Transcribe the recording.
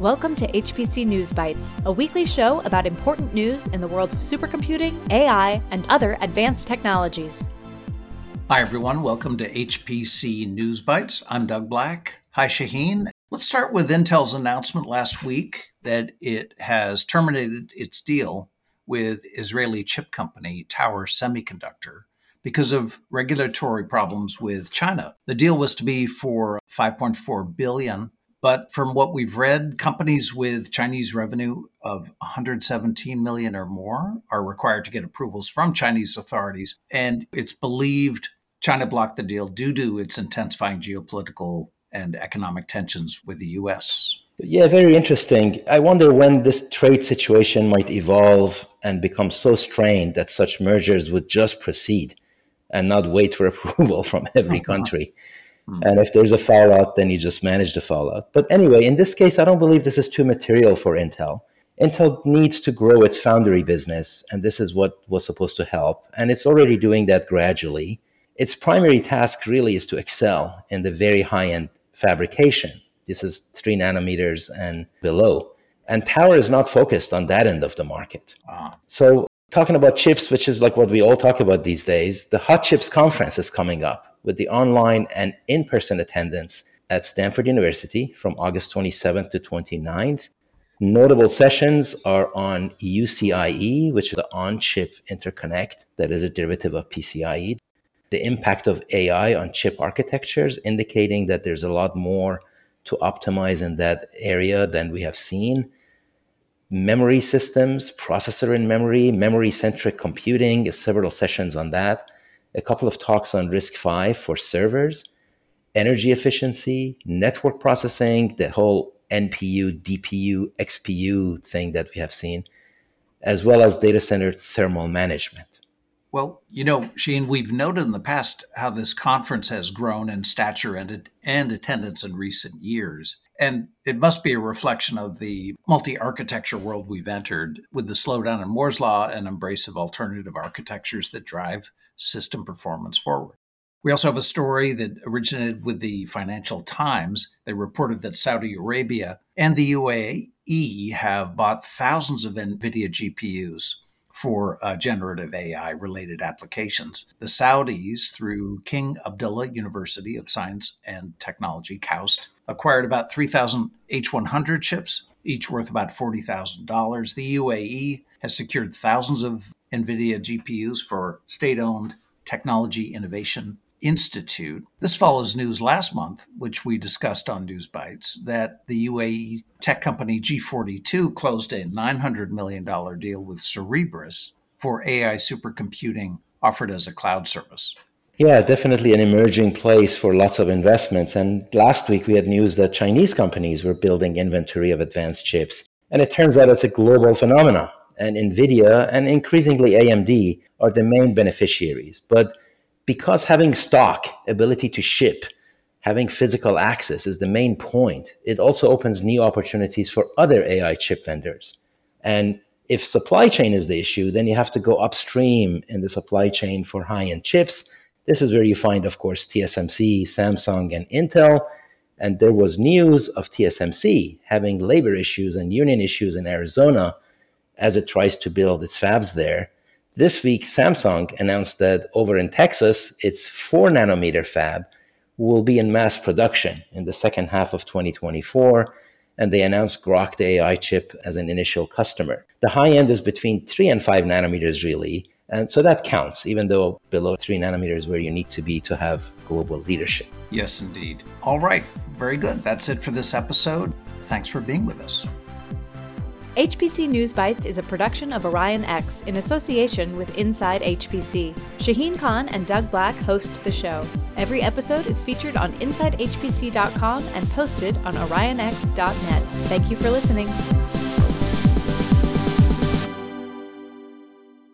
Welcome to HPC News Bytes, a weekly show about important news in the world of supercomputing, AI, and other advanced technologies. Hi, everyone. Welcome to HPC News Bytes. I'm Doug Black. Hi, Shaheen. Let's start with Intel's announcement last week that it has terminated its deal with Israeli chip company Tower Semiconductor because of regulatory problems with China. The deal was to be for 5.4 billion but from what we've read, companies with Chinese revenue of 117 million or more are required to get approvals from Chinese authorities. And it's believed China blocked the deal due to its intensifying geopolitical and economic tensions with the US. Yeah, very interesting. I wonder when this trade situation might evolve and become so strained that such mergers would just proceed and not wait for approval from every country. Hmm. And if there's a fallout, then you just manage the fallout. But anyway, in this case, I don't believe this is too material for Intel. Intel needs to grow its foundry business, and this is what was supposed to help. And it's already doing that gradually. Its primary task really is to excel in the very high end fabrication. This is three nanometers and below. And Tower is not focused on that end of the market. Ah. So, talking about chips, which is like what we all talk about these days, the Hot Chips conference is coming up with the online and in person attendance at Stanford University from August 27th to 29th. Notable sessions are on UCIe, which is the on chip interconnect that is a derivative of PCIe, the impact of AI on chip architectures, indicating that there's a lot more to optimize in that area than we have seen. Memory systems, processor in memory, memory centric computing, several sessions on that a couple of talks on RISC-V for servers, energy efficiency, network processing, the whole NPU, DPU, XPU thing that we have seen, as well as data center thermal management. Well, you know, Sheen, we've noted in the past how this conference has grown in stature and, and attendance in recent years. And it must be a reflection of the multi architecture world we've entered with the slowdown in Moore's Law and embrace of alternative architectures that drive system performance forward. We also have a story that originated with the Financial Times. They reported that Saudi Arabia and the UAE have bought thousands of NVIDIA GPUs for uh, generative AI related applications. The Saudis, through King Abdullah University of Science and Technology, KAUST, acquired about 3,000 H100 chips, each worth about $40,000. The UAE has secured thousands of NVIDIA GPUs for state owned Technology Innovation Institute. This follows news last month, which we discussed on News Bytes, that the UAE tech company G42 closed a $900 million deal with Cerebras for AI supercomputing offered as a cloud service. Yeah, definitely an emerging place for lots of investments. And last week we had news that Chinese companies were building inventory of advanced chips. And it turns out it's a global phenomenon and NVIDIA and increasingly AMD are the main beneficiaries. But because having stock, ability to ship, having physical access is the main point, it also opens new opportunities for other AI chip vendors. And if supply chain is the issue, then you have to go upstream in the supply chain for high end chips. This is where you find, of course, TSMC, Samsung, and Intel. And there was news of TSMC having labor issues and union issues in Arizona as it tries to build its fabs there. This week, Samsung announced that over in Texas, its 4 nanometer fab will be in mass production in the second half of 2024. And they announced Groq, the AI chip, as an initial customer. The high end is between 3 and 5 nanometers, really. And so that counts, even though below 3 nanometers where you need to be to have global leadership. Yes, indeed. All right. Very good. That's it for this episode. Thanks for being with us. HPC News Bytes is a production of OrionX in association with Inside HPC. Shaheen Khan and Doug Black host the show. Every episode is featured on InsideHPC.com and posted on OrionX.net. Thank you for listening.